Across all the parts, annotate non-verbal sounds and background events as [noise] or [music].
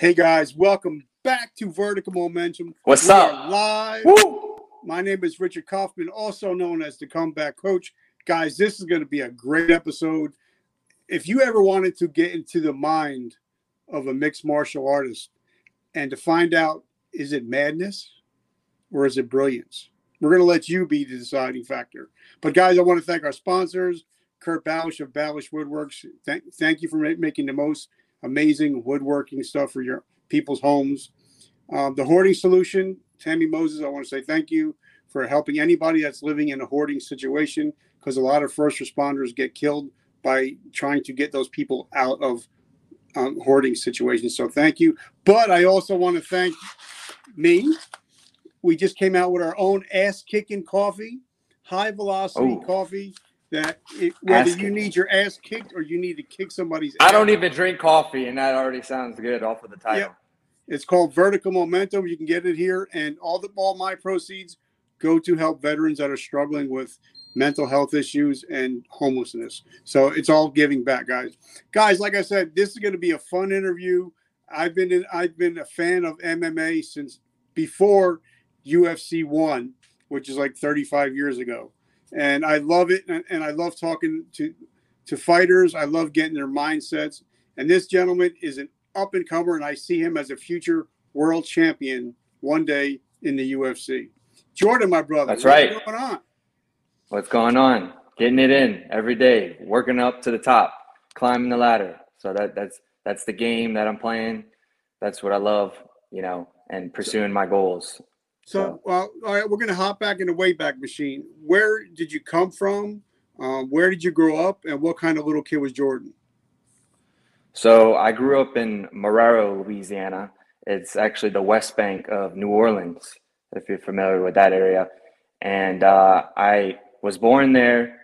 Hey guys, welcome back to Vertical Momentum. What's We up? Live. Woo! My name is Richard Kaufman, also known as the Comeback Coach. Guys, this is going to be a great episode. If you ever wanted to get into the mind of a mixed martial artist and to find out is it madness or is it brilliance, we're going to let you be the deciding factor. But guys, I want to thank our sponsors, Kurt Balish of Balish Woodworks. Thank, thank you for ma- making the most amazing woodworking stuff for your people's homes. Um, the hoarding solution, Tammy Moses, I want to say thank you for helping anybody that's living in a hoarding situation because a lot of first responders get killed by trying to get those people out of um, hoarding situations. So thank you. But I also want to thank me. We just came out with our own ass kicking coffee, high velocity Oh. coffee. That it, whether you need your ass kicked or you need to kick somebody's I ass. don't even drink coffee, and that already sounds good off of the title. Yep. It's called Vertical Momentum. You can get it here, and all the all my proceeds go to help veterans that are struggling with mental health issues and homelessness. So it's all giving back, guys. Guys, like I said, this is going to be a fun interview. I've been in, I've been a fan of MMA since before UFC one, which is like 35 years ago, and I love it. And, and I love talking to to fighters. I love getting their mindsets. And this gentleman is an up and comer, and I see him as a future world champion one day in the UFC. Jordan, my brother, That's right. what's going on? What's going on? Getting it in every day, working up to the top, climbing the ladder. So that that's that's the game that I'm playing. That's what I love, you know, and pursuing my goals. So, well, all right, we're going to hop back in the Wayback Machine. Where did you come from? Um, where did you grow up, and what kind of little kid was Jordan? So I grew up in Marrero, Louisiana. It's actually the West Bank of New Orleans, if you're familiar with that area. And uh, I was born there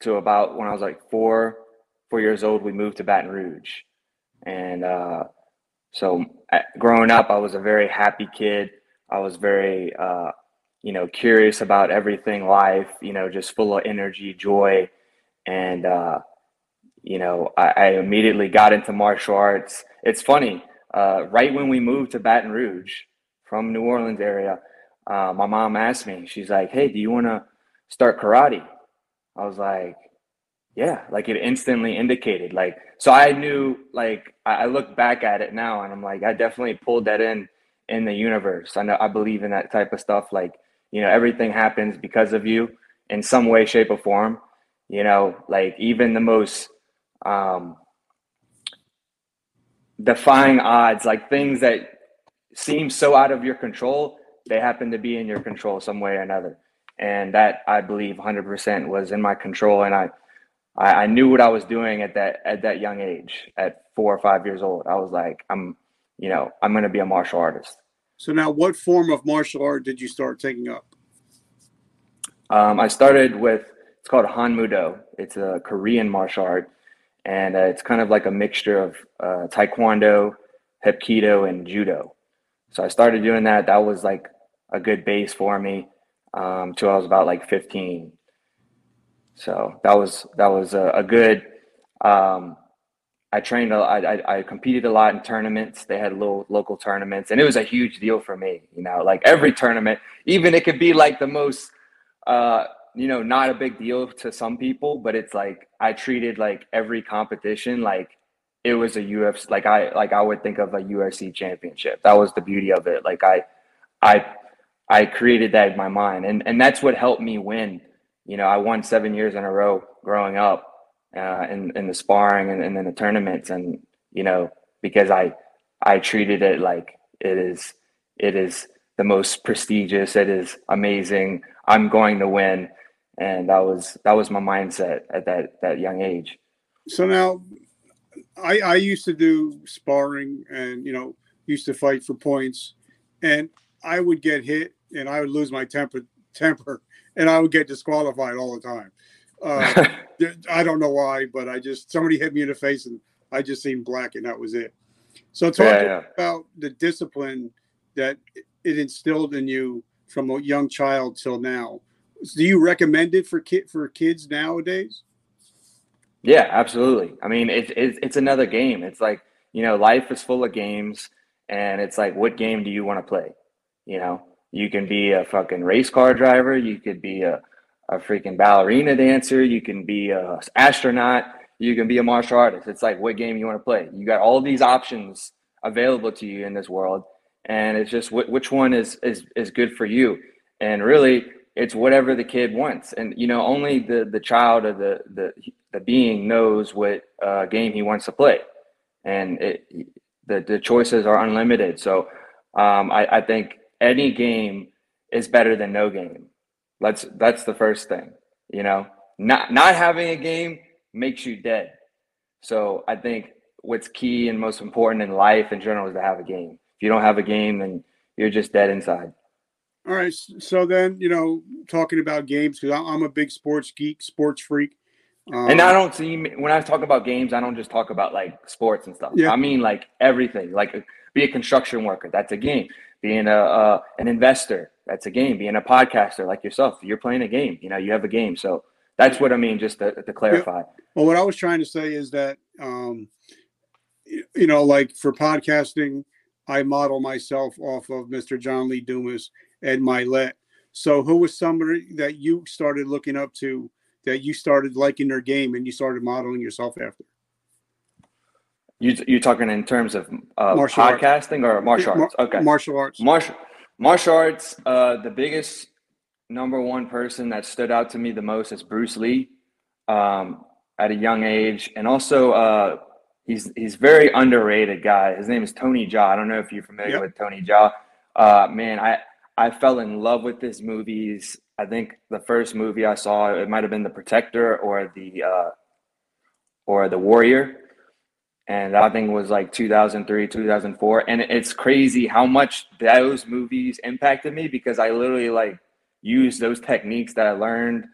to about when I was like four, four years old. We moved to Baton Rouge, and uh, so uh, growing up, I was a very happy kid. I was very, uh, you know, curious about everything life. You know, just full of energy, joy, and uh, you know, I, I immediately got into martial arts. It's funny, uh, right when we moved to Baton Rouge from New Orleans area, uh, my mom asked me, she's like, "Hey, do you want to start karate?" I was like, "Yeah," like it instantly indicated, like, so I knew, like, I, I look back at it now, and I'm like, I definitely pulled that in in the universe. I know I believe in that type of stuff. Like, you know, everything happens because of you in some way, shape, or form. You know, like even the most um, defying odds, like things that seem so out of your control, they happen to be in your control some way or another. And that I believe 100% was in my control, and I, I, I knew what I was doing at that at that young age, at four or five years old. I was like, I'm, you know, I'm going to be a martial artist. So now, what form of martial art did you start taking up? Um, I started with it's called Hanmudo. It's a Korean martial art, and uh, it's kind of like a mixture of uh, Taekwondo, Hapkido, and Judo. So I started doing that. That was like a good base for me um, till I was about like 15. So that was that was a, a good. Um, I trained. A, I, I I competed a lot in tournaments. They had little local tournaments, and it was a huge deal for me. You know, like every tournament, even it could be like the most uh, you know, not a big deal to some people, but it's like I treated like every competition like it was a UFC. Like I like I would think of a UFC championship. That was the beauty of it. Like I, I, I created that in my mind, and and that's what helped me win. You know, I won seven years in a row growing up uh, in in the sparring and, and in the tournaments, and you know because I I treated it like it is it is the most prestigious. It is amazing. I'm going to win, and that was that was my mindset at that that young age. So now, I I used to do sparring, and you know, used to fight for points, and I would get hit, and I would lose my temper temper, and I would get disqualified all the time. Uh, [laughs] I don't know why, but I just somebody hit me in the face, and I just seemed black, and that was it. So talk Yeah, yeah. about the discipline that it instilled in you from a young child till now. Do you recommend it for kid for kids nowadays? Yeah, absolutely. I mean, it's it's it's another game. It's like you know, life is full of games. And it's like, what game do you want to play? You know, you can be a fucking race car driver. You could be a, a freaking ballerina dancer. You can be a astronaut. You can be a martial artist. It's like, what game you want to play? You got all these options available to you in this world. And it's just which one is, is, is good for you. And really, it's whatever the kid wants and you know only the the child or the the, the being knows what uh, game he wants to play and it, the, the choices are unlimited so um, I, I think any game is better than no game let's that's the first thing you know not not having a game makes you dead so i think what's key and most important in life in general is to have a game if you don't have a game then you're just dead inside all right. So then, you know, talking about games, because I'm a big sports geek, sports freak. Um, and I don't see when I talk about games, I don't just talk about like sports and stuff. Yeah. I mean like everything. Like be a construction worker, that's a game. Being a uh, an investor, that's a game. Being a podcaster like yourself, you're playing a game. You know, you have a game. So that's what I mean. Just to, to clarify. Well, what I was trying to say is that, um, you know, like for podcasting, I model myself off of Mr. John Lee Dumas Ed Mylett. So who was somebody that you started looking up to that you started liking their game and you started modeling yourself after? You you talking in terms of uh, podcasting arts. or martial arts? Okay, martial arts. Martial martial arts. Uh, the biggest number one person that stood out to me the most is Bruce Lee. Um, at a young age, and also uh, he's he's very underrated guy. His name is Tony Jaa. I don't know if you're familiar yep. with Tony Jaa. Uh, man, I I fell in love with his movies. I think the first movie I saw it might have been The Protector or the uh, or The Warrior, and I think it was like 2003, 2004. And it's crazy how much those movies impacted me because I literally like used those techniques that I learned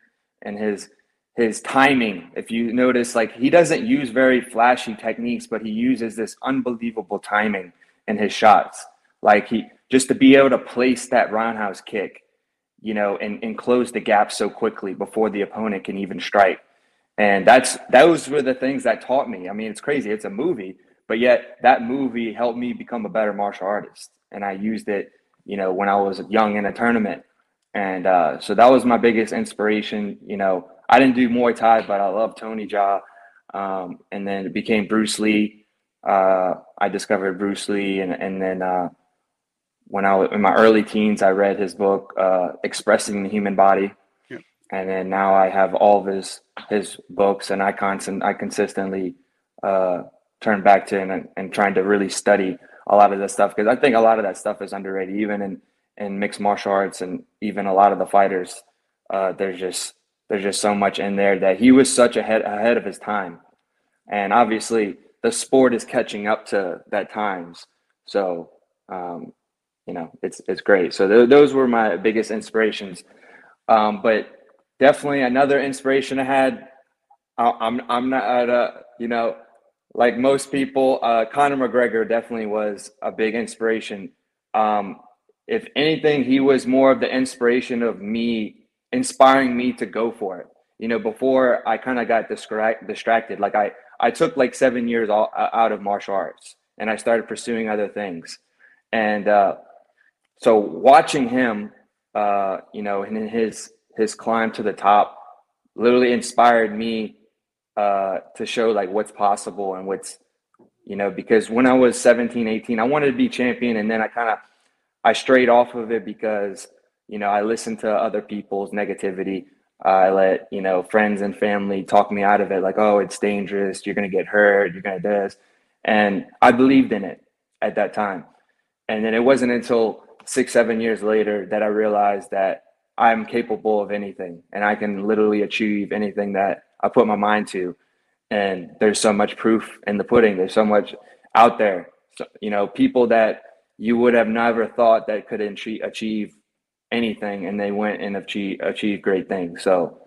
and his his timing. If you notice, like he doesn't use very flashy techniques, but he uses this unbelievable timing in his shots. Like he just to be able to place that roundhouse kick, you know, and, and close the gap so quickly before the opponent can even strike. And that's those were the things that taught me. I mean, it's crazy. It's a movie, but yet that movie helped me become a better martial artist. And I used it, you know, when I was young in a tournament. And uh, so that was my biggest inspiration. You know, I didn't do Muay Thai, but I love Tony Jaa. Um, and then it became Bruce Lee. Uh, I discovered Bruce Lee, and and then uh, when I was in my early teens, I read his book, uh, Expressing the Human Body. And then now I have all of his his books, and I constant I consistently uh, turn back to and, and trying to really study a lot of this stuff because I think a lot of that stuff is underrated, even in in mixed martial arts, and even a lot of the fighters. Uh, there's just there's just so much in there that he was such ahead ahead of his time, and obviously the sport is catching up to that times. So um, you know, it's it's great. So th- those were my biggest inspirations. Um, but definitely another inspiration I had. I'm I'm not at a you know like most people. Uh, Conor McGregor definitely was a big inspiration. Um, if anything, he was more of the inspiration of me, inspiring me to go for it. You know, before I kind of got distract, distracted. Like I I took like seven years all, out of martial arts, and I started pursuing other things. And uh, so watching him, uh, you know, and his his climb to the top, literally inspired me uh, to show like what's possible and what's, you know, because when I was 17, 18, I wanted to be champion, and then I kind of I strayed off of it because you know I listened to other people's negativity. I let you know friends and family talk me out of it, like, oh, it's dangerous. You're gonna get hurt. You're gonna do this, and I believed in it at that time. And then it wasn't until six, seven years later that I realized that I'm capable of anything and I can literally achieve anything that I put my mind to. And there's so much proof in the pudding. There's so much out there. So, you know, people that you would have never thought that could achieve anything and they went and achieve, achieved great things. So,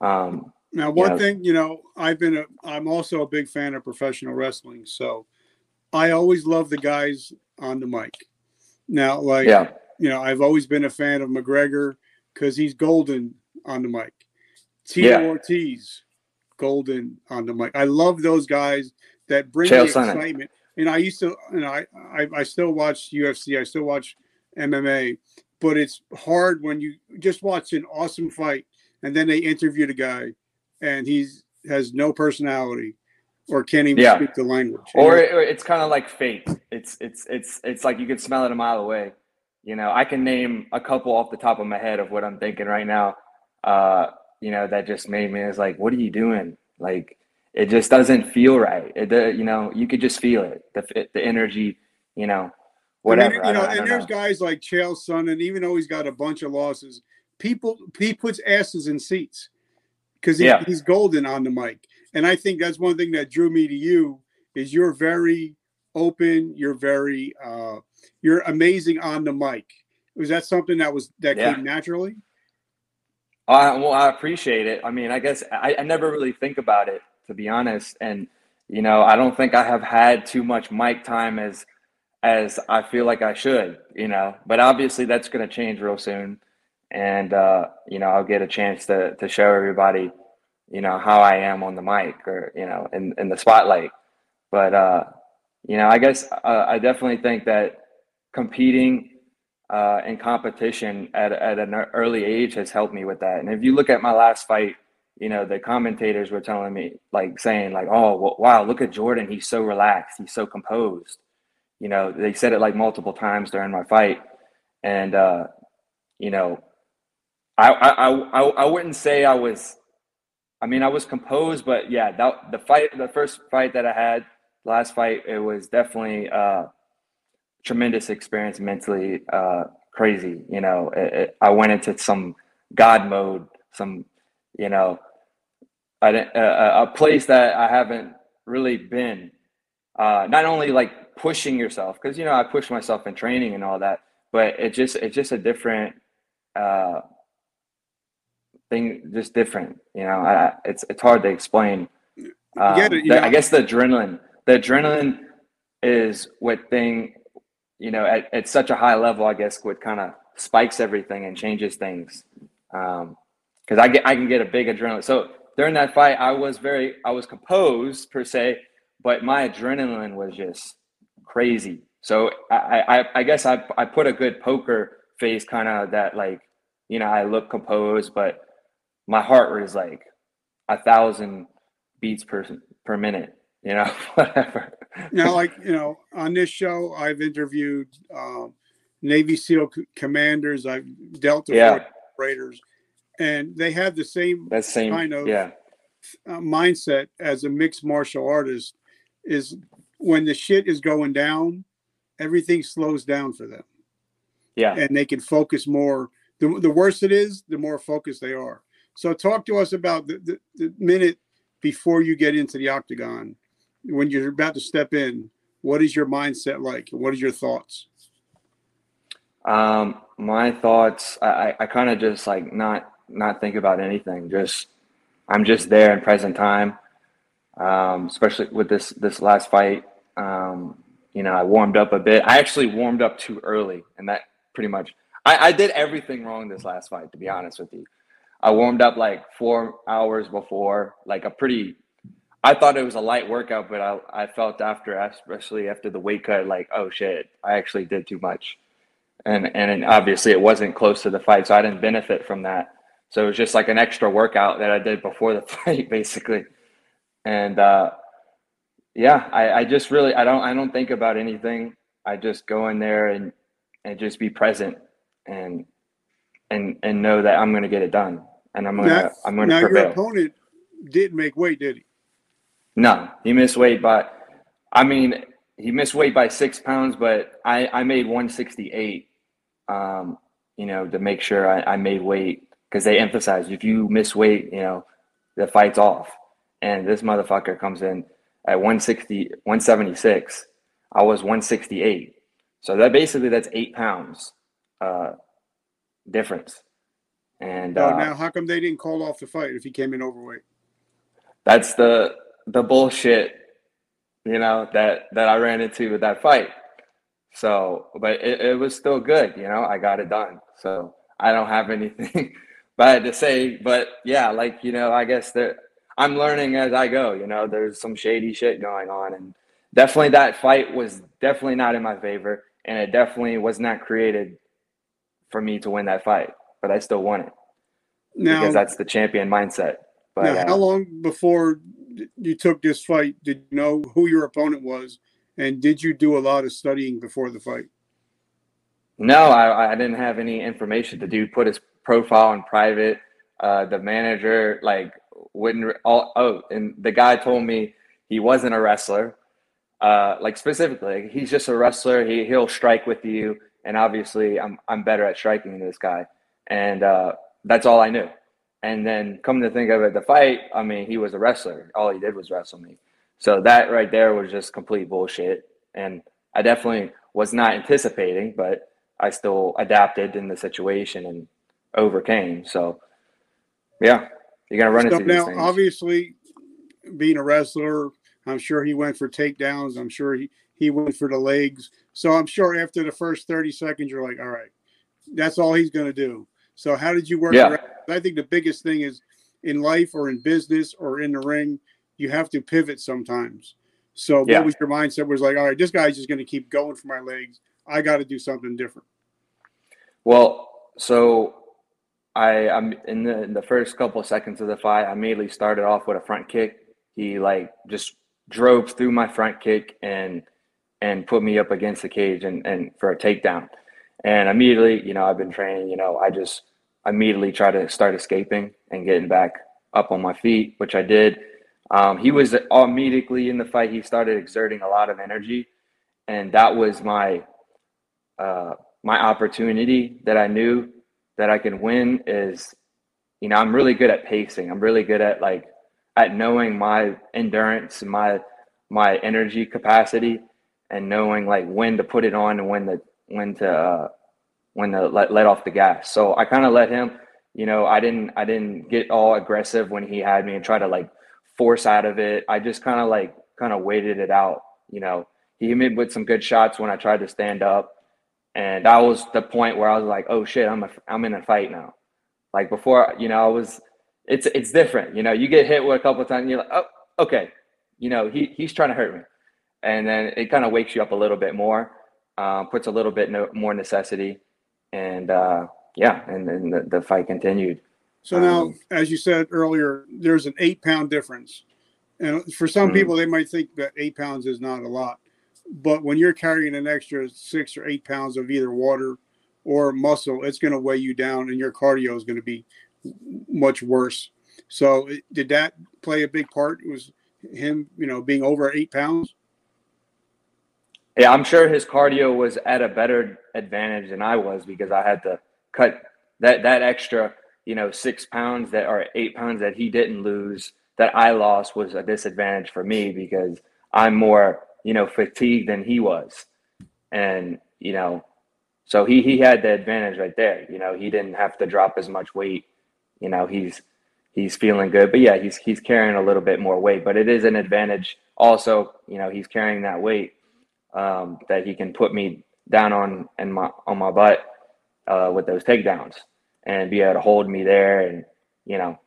um, now one you know, thing, you know, I've been a, I'm also a big fan of professional wrestling. So I always love the guys on the mic. Now, like, yeah. you know, I've always been a fan of McGregor because he's golden on the mic. Tito yeah. Ortiz, golden on the mic. I love those guys that bring Chael the excitement. And I used to, and I, I, I still watch UFC, I still watch MMA, but it's hard when you just watch an awesome fight and then they interview the guy and he's has no personality or can't even yeah. speak the language. Or, or it's kind of like fate. It's it's it's it's like you can smell it a mile away. You know, I can name a couple off the top of my head of what I'm thinking right now. Uh, you know, that just made me. It's like, what are you doing? Like, it just doesn't feel right. It, you know, you could just feel it, the the energy. You know, whatever. I mean, you know, and there's know. guys like Chael Sonnen, even though he's got a bunch of losses, people he puts asses in seats because he, yeah. he's golden on the mic. And I think that's one thing that drew me to you is you're very open. You're very uh, you're amazing on the mic. Was that something that was that yeah. came naturally? Uh, well, I appreciate it. I mean, I guess I, I never really think about it to be honest, and you know, I don't think I have had too much mic time as as I feel like I should. You know, but obviously that's going to change real soon, and uh, you know, I'll get a chance to to show everybody you know how I am on the mic or you know in in the spotlight. But uh, you know, I guess uh, I definitely think that competing uh, in competition at at an early age has helped me with that. And if you look at my last fight, you know the commentators were telling me like saying like, "Oh, well, wow, look at Jordan. He's so relaxed. He's so composed." You know, they said it like multiple times during my fight, and uh, you know, I I I I wouldn't say I was I mean, I was composed, but yeah, that the fight, the first fight that I had, last fight, it was definitely a tremendous experience mentally, uh, crazy. You know, it, it, I went into some God mode, some, you know, I didn't, uh, a place that I haven't really been. Uh, not only like pushing yourself, because you know I push myself in training and all that, but it just it's just a different uh, thing just different. You know, I, it's it's hard to explain. Um, it, the, I guess the adrenaline, the adrenaline is what thing, you know, at, at such a high level, I guess, what kind of spikes everything and changes things. Um, because I get I can get a big adrenaline. So during that fight, I was very I was composed per se, but my adrenaline was just crazy. So I I, I guess I I put a good poker face kind of that like you know I look composed, but my heart was like a thousand beats per per minute. You know, [laughs] whatever. now, like you know, on this show, I've interviewed um, Navy SEAL c- commanders. I've dealt with yeah. operators, and they have the same that same kind of yeah. uh, mindset as a mixed martial artist. Is when the shit is going down, everything slows down for them. Yeah, and they can focus more. The, the worse it is, the more focused they are. So talk to us about the, the, the, minute before you get into the octagon, when you're about to step in. What is your mindset like? What are your thoughts? Um, my thoughts, I, I kind of just like not not think about anything. Just I'm just there in present time. Um, especially with this this last fight. Um, you know, I warmed up a bit. I actually warmed up too early, and that pretty much I, I did everything wrong this last fight. To be honest with you, I warmed up like four hours before, like a pretty. I thought it was a light workout, but I I felt after, especially after the weight cut, like oh shit, I actually did too much, and and obviously it wasn't close to the fight, so I didn't benefit from that. So it was just like an extra workout that I did before the [laughs] fight, basically, and uh, yeah, I, I just really I don't I don't think about anything. I just go in there and and just be present and and and know that I'm going to get it done, and I'm going to I'm going to prevail. Now your opponent didn't make weight, did he? No, he missed weight by. I mean, he missed weight by six pounds, but I I made 168. Um, you know, to make sure I, I made weight because they emphasize if you miss weight, you know, the fight's off. And this motherfucker comes in at 160, 176. I was 168. So that basically that's eight pounds. Uh, difference. And oh, uh, now how come they didn't call off the fight if he came in overweight? That's the the bullshit, you know, that that I ran into with that fight. So, but it, it was still good, you know. I got it done. So I don't have anything [laughs] bad to say. But yeah, like you know, I guess that I'm learning as I go. You know, there's some shady shit going on, and definitely that fight was definitely not in my favor, and it definitely was not created for me to win that fight. But I still won it now, because that's the champion mindset. But now, how uh, long before you took this fight did you know who your opponent was, and did you do a lot of studying before the fight? No, I, I didn't have any information. The dude put his profile in private. Uh, the manager like wouldn't all oh, and the guy told me he wasn't a wrestler. Uh, like specifically, he's just a wrestler. He he'll strike with you, and obviously, I'm I'm better at striking than this guy, and uh, that's all I knew. And then come to think of it, the fight, I mean, he was a wrestler. All he did was wrestle me. So that right there was just complete bullshit. And I definitely was not anticipating, but I still adapted in the situation and overcame. So yeah, you're gonna run into now. Things. Obviously, being a wrestler, I'm sure he went for takedowns. I'm sure he he went for the legs. So I'm sure after the first 30 seconds, you're like, all right, that's all he's gonna do. So how did you work? Yeah. I think the biggest thing is in life or in business or in the ring, you have to pivot sometimes. So yeah. what was your mindset? Was like, all right, this guy's just going to keep going for my legs. I got to do something different. Well, so I I'm in the in the first couple of seconds of the fight. I immediately started off with a front kick. He like just drove through my front kick and and put me up against the cage and and for a takedown. And immediately, you know, I've been training. You know, I just immediately try to start escaping and getting back up on my feet, which I did. Um, he was immediately in the fight. He started exerting a lot of energy, and that was my uh, my opportunity that I knew that I can win. Is you know I'm really good at pacing. I'm really good at like at knowing my endurance, my my energy capacity, and knowing like when to put it on and when to when to uh, when to let let off the gas. So I kind of let him. You know, I didn't I didn't get all aggressive when he had me and try to like force out of it. I just kind of like kind of waited it out. You know, he hit me with some good shots when I tried to stand up, and that was the point where I was like, "Oh shit, I'm a, I'm in a fight now." Like before, you know, I was. It's it's different. You know, you get hit with a couple times, you're like, "Oh, okay." You know, he he's trying to hurt me, and then it kind of wakes you up a little bit more, uh, puts a little bit no, more necessity, and uh, yeah, and then the, the fight continued. So now, um, as you said earlier, there's an eight pound difference. And for some mm-hmm. people, they might think that eight pounds is not a lot. But when you're carrying an extra six or eight pounds of either water or muscle, it's going to weigh you down and your cardio is going to be much worse. So, did that play a big part? It was him, you know, being over eight pounds? Yeah, I'm sure his cardio was at a better advantage than I was because I had to cut that that extra you know, six pounds that are eight pounds that he didn't lose that I lost was a disadvantage for me because I'm more, you know, fatigued than he was. And, you know, so he he had the advantage right there. You know, he didn't have to drop as much weight. You know, he's he's feeling good. But yeah, he's he's carrying a little bit more weight. But it is an advantage also, you know, he's carrying that weight um, that he can put me down on in my on my butt uh, with those takedowns and be able to hold me there and you know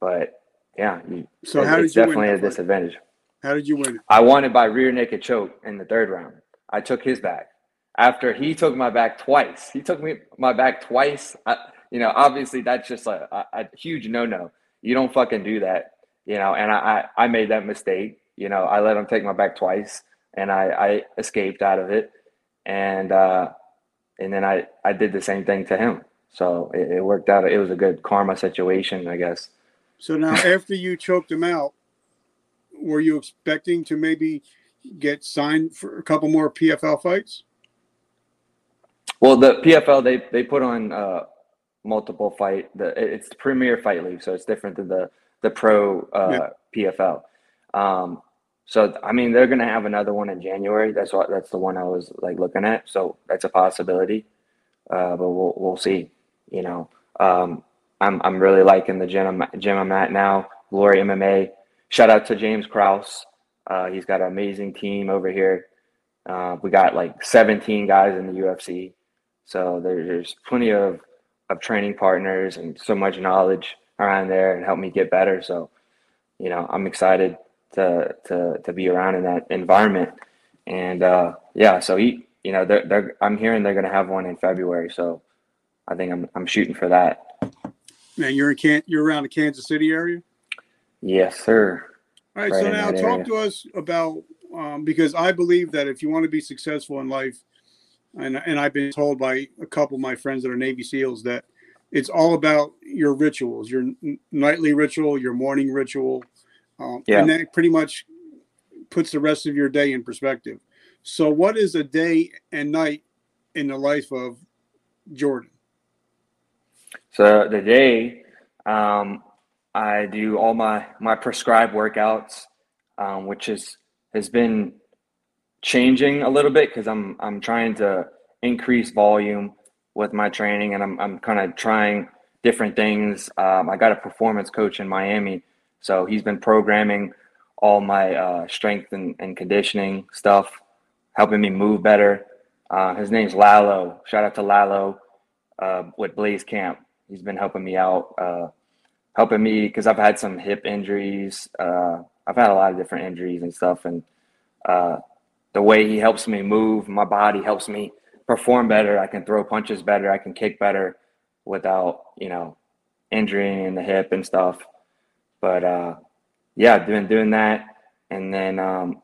but yeah you, so how did you definitely a disadvantage. How did you win i won it by rear naked choke in the third round. I took his back. After he took my back twice. He took me my back twice. I, you know obviously that's just a, a, a huge no-no. You don't fucking do that you know and I, I i made that mistake. You know i let him take my back twice and i i escaped out of it and uh and then i i did the same thing to him so it, it worked out. It was a good karma situation, I guess. So now, [laughs] after you choked him out, were you expecting to maybe get signed for a couple more PFL fights? Well, the PFL they they put on uh, multiple fight. The it's the Premier Fight League, so it's different than the the Pro uh, yeah. PFL. Um, so I mean, they're gonna have another one in January. That's what that's the one I was like looking at. So that's a possibility, uh, but we'll we'll see. You know, um, I'm I'm really liking the gym I'm, gym I'm at now. Glory MMA. Shout out to James Krause. Uh, he's got an amazing team over here. Uh, we got like 17 guys in the UFC, so there's, there's plenty of of training partners and so much knowledge around there and help me get better. So, you know, I'm excited to to to be around in that environment. And uh, yeah, so he, you know, they're, they're I'm hearing they're going to have one in February, so I think I'm I'm shooting for that. Man, you're in Can you're around the Kansas City area. Yes, sir. All right, Right so now talk area. to us about um, because I believe that if you want to be successful in life, and and I've been told by a couple of my friends that are Navy SEALs that it's all about your rituals, your n- nightly ritual, your morning ritual, um, Yeah. and that pretty much puts the rest of your day in perspective. So, what is a day and night in the life of Jordan? So the day, um, I do all my my prescribed workouts, um, which is has been changing a little bit because I'm I'm trying to increase volume with my training, and I'm I'm kind of trying different things. Um, I got a performance coach in Miami, so he's been programming all my uh, strength and, and conditioning stuff, helping me move better. Uh, his name's Lalo. Shout out to Lalo uh, with Blaze Camp. He's been helping me out, uh, helping me because I've had some hip injuries. Uh, I've had a lot of different injuries and stuff, and uh, the way he helps me move, my body helps me perform better. I can throw punches better. I can kick better without you know injuring the hip and stuff. But uh, yeah, doing doing that, and then um,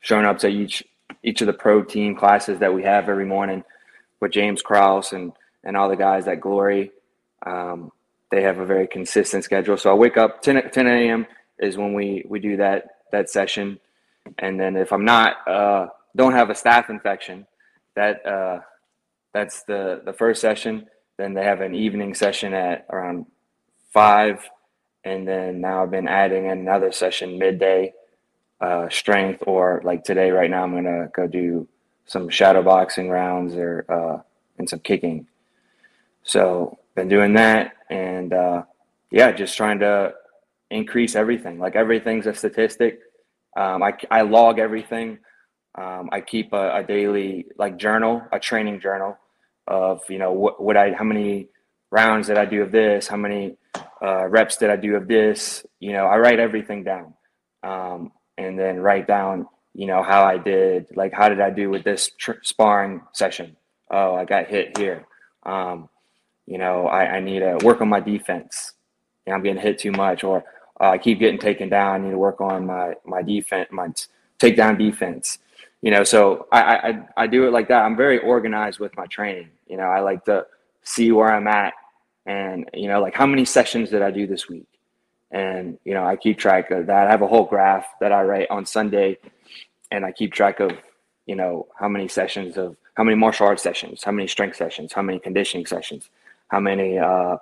showing up to each each of the pro team classes that we have every morning with James Krause and and all the guys at Glory. Um, they have a very consistent schedule. So I wake up 10, 10 a.m. is when we we do that that session, and then if I'm not uh, don't have a staph infection, that uh, that's the the first session. Then they have an evening session at around five, and then now I've been adding another session midday uh, strength or like today right now I'm gonna go do some shadow boxing rounds or uh, and some kicking. So been doing that and uh, yeah, just trying to increase everything. Like everything's a statistic. Um, I I log everything. Um, I keep a, a daily like journal, a training journal of you know what what I how many rounds did I do of this, how many uh, reps did I do of this. You know, I write everything down, um, and then write down you know how I did, like how did I do with this tr- sparring session? Oh, I got hit here. Um, you know, I, I need to work on my defense. You know, I'm getting hit too much, or uh, I keep getting taken down. I need to work on my my defense, my takedown defense. You know, so I, I I do it like that. I'm very organized with my training. You know, I like to see where I'm at, and you know, like how many sessions did I do this week, and you know, I keep track of that. I have a whole graph that I write on Sunday, and I keep track of you know how many sessions of how many martial arts sessions, how many strength sessions, how many conditioning sessions, how many uh,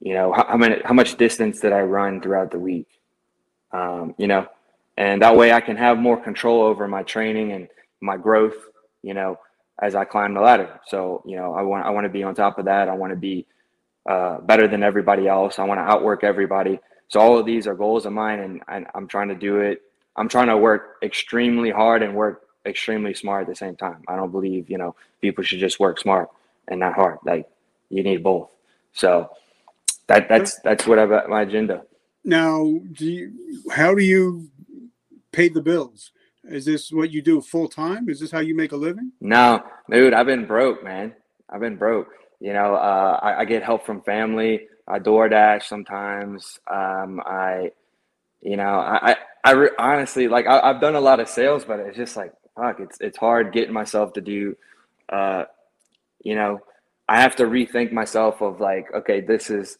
you know how, how many how much distance did I run throughout the week, um, you know, and that way I can have more control over my training and my growth, you know, as I climb the ladder. So you know, I want I want to be on top of that. I want to be uh, better than everybody else. I want to outwork everybody. So all of these are goals of mine, and, and I'm trying to do it. I'm trying to work extremely hard and work extremely smart at the same time. I don't believe you know people should just work smart and not hard. Like you need both. So that that's that's what I've my agenda. Now, do you, how do you pay the bills? Is this what you do full time? Is this how you make a living? No, dude, I've been broke, man. I've been broke. You know, uh, I, I get help from family. I DoorDash sometimes. Um, I, you know, I, I, I re- honestly like I, I've done a lot of sales, but it's just like fuck. It's it's hard getting myself to do. Uh, you know, I have to rethink myself of like, okay, this is,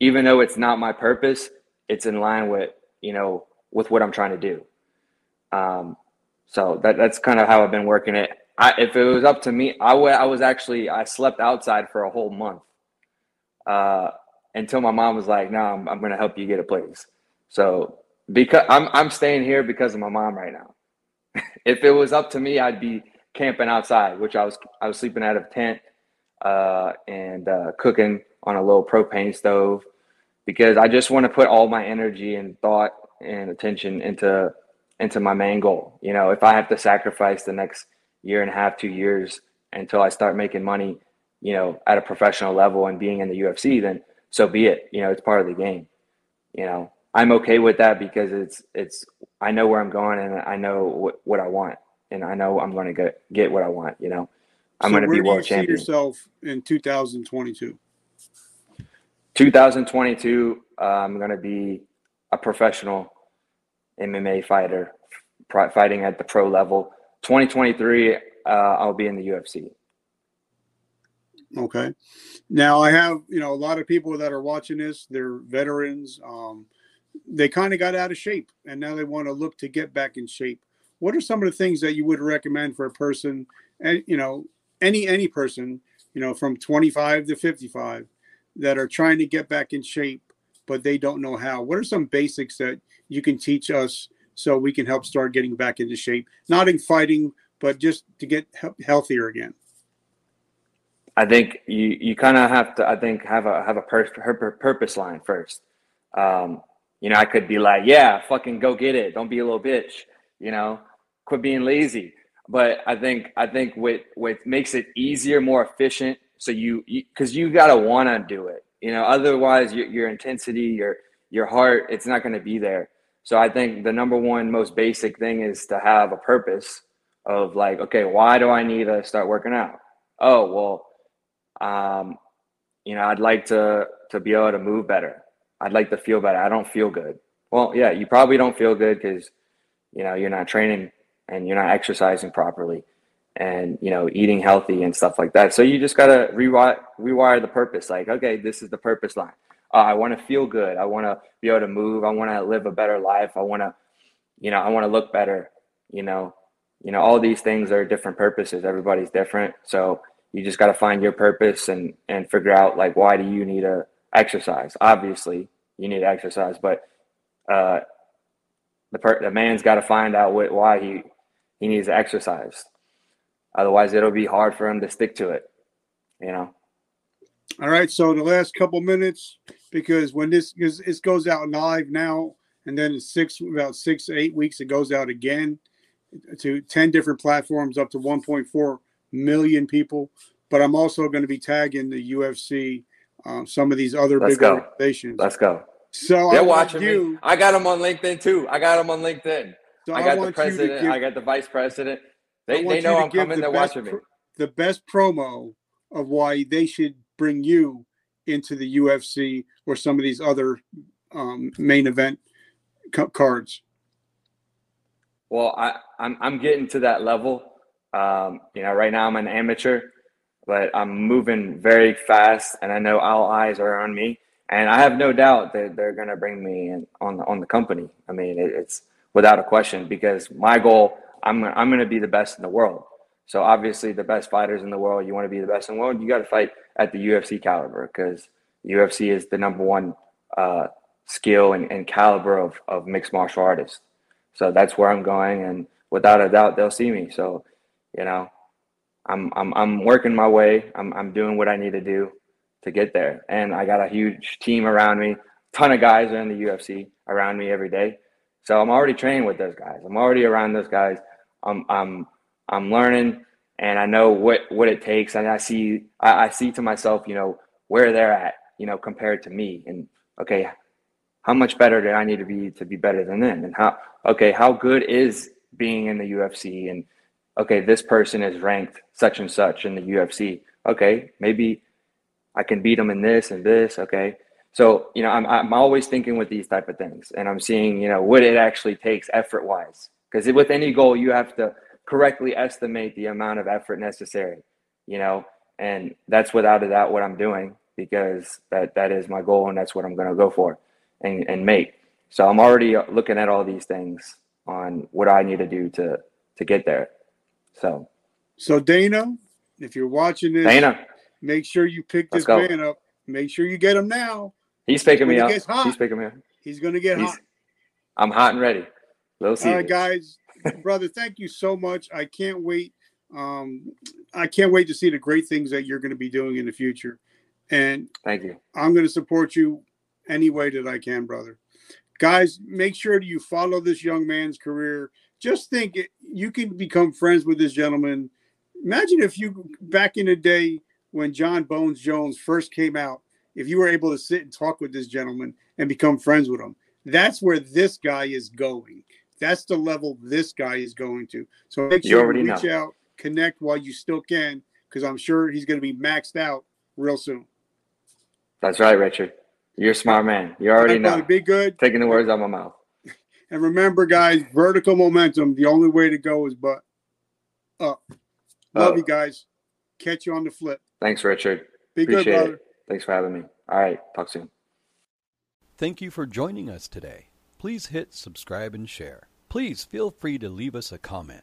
even though it's not my purpose, it's in line with you know with what I'm trying to do. Um, so that that's kind of how I've been working it. I, if it was up to me, I wa- I was actually I slept outside for a whole month uh, until my mom was like, "No, I'm, I'm going to help you get a place." So because I'm I'm staying here because of my mom right now. [laughs] if it was up to me, I'd be camping outside, which I was I was sleeping out of tent uh, and uh, cooking on a little propane stove because I just want to put all my energy and thought and attention into into my main goal. You know, if I have to sacrifice the next year and a half, two years until I start making money, you know, at a professional level and being in the UFC, then so be it. You know, it's part of the game. You know, I'm okay with that because it's it's I know where I'm going and I know what, what I want and I know I'm going to get get what I want. You know, I'm So going to be do you world see champion. yourself in 2022? 2022, uh, I'm going to be a professional MMA fighter, fighting at the pro level. 2023, uh, I'll be in the UFC. Okay. Now I have, you know, a lot of people that are watching this, they're veterans. Um, they kind of got out of shape and now they want to look to get back in shape. What are some of the things that you would recommend for a person and you know, any any person, you know, from 25 to 55 that are trying to get back in shape but they don't know how? What are some basics that you can teach us so we can help start getting back into shape? Not in fighting, but just to get he- healthier again. I think you you kind of have to I think have a have a pur- pur- purpose line first. Um, you know, I could be like, yeah, fucking go get it. Don't be a little bitch. You know, quit being lazy. But I think I think what what makes it easier, more efficient. So you because you, gotta want to do it. You know, otherwise your your intensity, your your heart, it's not going to be there. So I think the number one most basic thing is to have a purpose of like, okay, why do I need to start working out? Oh well um, you know, I'd like to to be able to move better. I'd like to feel better. I don't feel good. Well, yeah, you probably don't feel good because you know you're not training and you're not exercising properly, and you know eating healthy and stuff like that. So you just gotta rewire rewire the purpose. Like, okay, this is the purpose line. Uh, I want to feel good. I want to be able to move. I want to live a better life. I want to, you know, I want to look better. You know, you know, all these things are different purposes. Everybody's different. So you just got to find your purpose and and figure out like why do you need to exercise obviously you need to exercise but uh the per- the man's got to find out why he he needs to exercise otherwise it'll be hard for him to stick to it you know All right, so the last couple minutes, because when this because it goes out live now, and then in six about six eight weeks it goes out again to ten different platforms, up to 1.4 million people. But I'm also going to be tagging the UFC, um, some of these other Let's big go. organizations. let's go so I they're want watching you. me i got them on linkedin too i got them on linkedin So i got the you to president give- i got the vice president they, they know i'm coming the they're watching me the best promo of why they should bring you into the UFC or some of these other um, main event cards. Well, I, I'm I'm getting to that level. Um, you know, right now I'm an amateur, but I'm moving very fast, and I know all eyes are on me. And I have no doubt that they're going to bring me in on the on the company. I mean, it, it's without a question because my goal, I'm I'm going to be the best in the world. So obviously, the best fighters in the world, you want to be the best in the world. You got to fight at the UFC caliber because UFC is the number one uh, skill and, and caliber of, of mixed martial artists. So that's where I'm going, and without a doubt, they'll see me. So, you know, I'm I'm I'm working my way. I'm I'm doing what I need to do to get there, and I got a huge team around me. ton of guys are in the UFC around me every day. So I'm already training with those guys. I'm already around those guys. I'm I'm I'm learning, and I know what what it takes, and I see I, I see to myself, you know, where they're at, you know, compared to me, and okay, how much better do I need to be to be better than them? And how okay, how good is being in the UFC? And okay, this person is ranked such and such in the UFC. Okay, maybe I can beat them in this and this. Okay, so you know, I'm I'm always thinking with these type of things, and I'm seeing you know what it actually takes effort wise. Because with any goal, you have to correctly estimate the amount of effort necessary. You know, and that's without a doubt what I'm doing because that that is my goal, and that's what I'm going to go for and, and make. So I'm already looking at all these things on what I need to do to to get there. So So Dana, if you're watching this, Dana, make sure you pick this man up. Make sure you get him now. he's picking me up. gets hot, He's picking me up. He's going to get He's, hot. I'm hot and ready. Little All right, guys, brother, thank you so much. I can't wait. Um, I can't wait to see the great things that you're going to be doing in the future, and Thank you. I'm going to support you any way that I can, brother. Guys, make sure that you follow this young man's career. Just think it, you can become friends with this gentleman. Imagine if you back in the day when Jon Bones Jones first came out, if you were able to sit and talk with this gentleman and become friends with him. That's where this guy is going. That's the level this guy is going to. So make sure you already reach out, connect while you still can, because I'm sure he's going to be maxed out real soon. That's right, Richard. You're a smart man. You already All right, brother, know. Be good. Taking the words out of my mouth. [laughs] And remember, guys, vertical momentum. The only way to go is but up. Love Up. you oh. guys. Catch you on the flip. Thanks, Richard. Be good, brother. it. Thanks for having me. All right. Talk soon. Thank you for joining us today. Please hit subscribe and share. Please feel free to leave us a comment.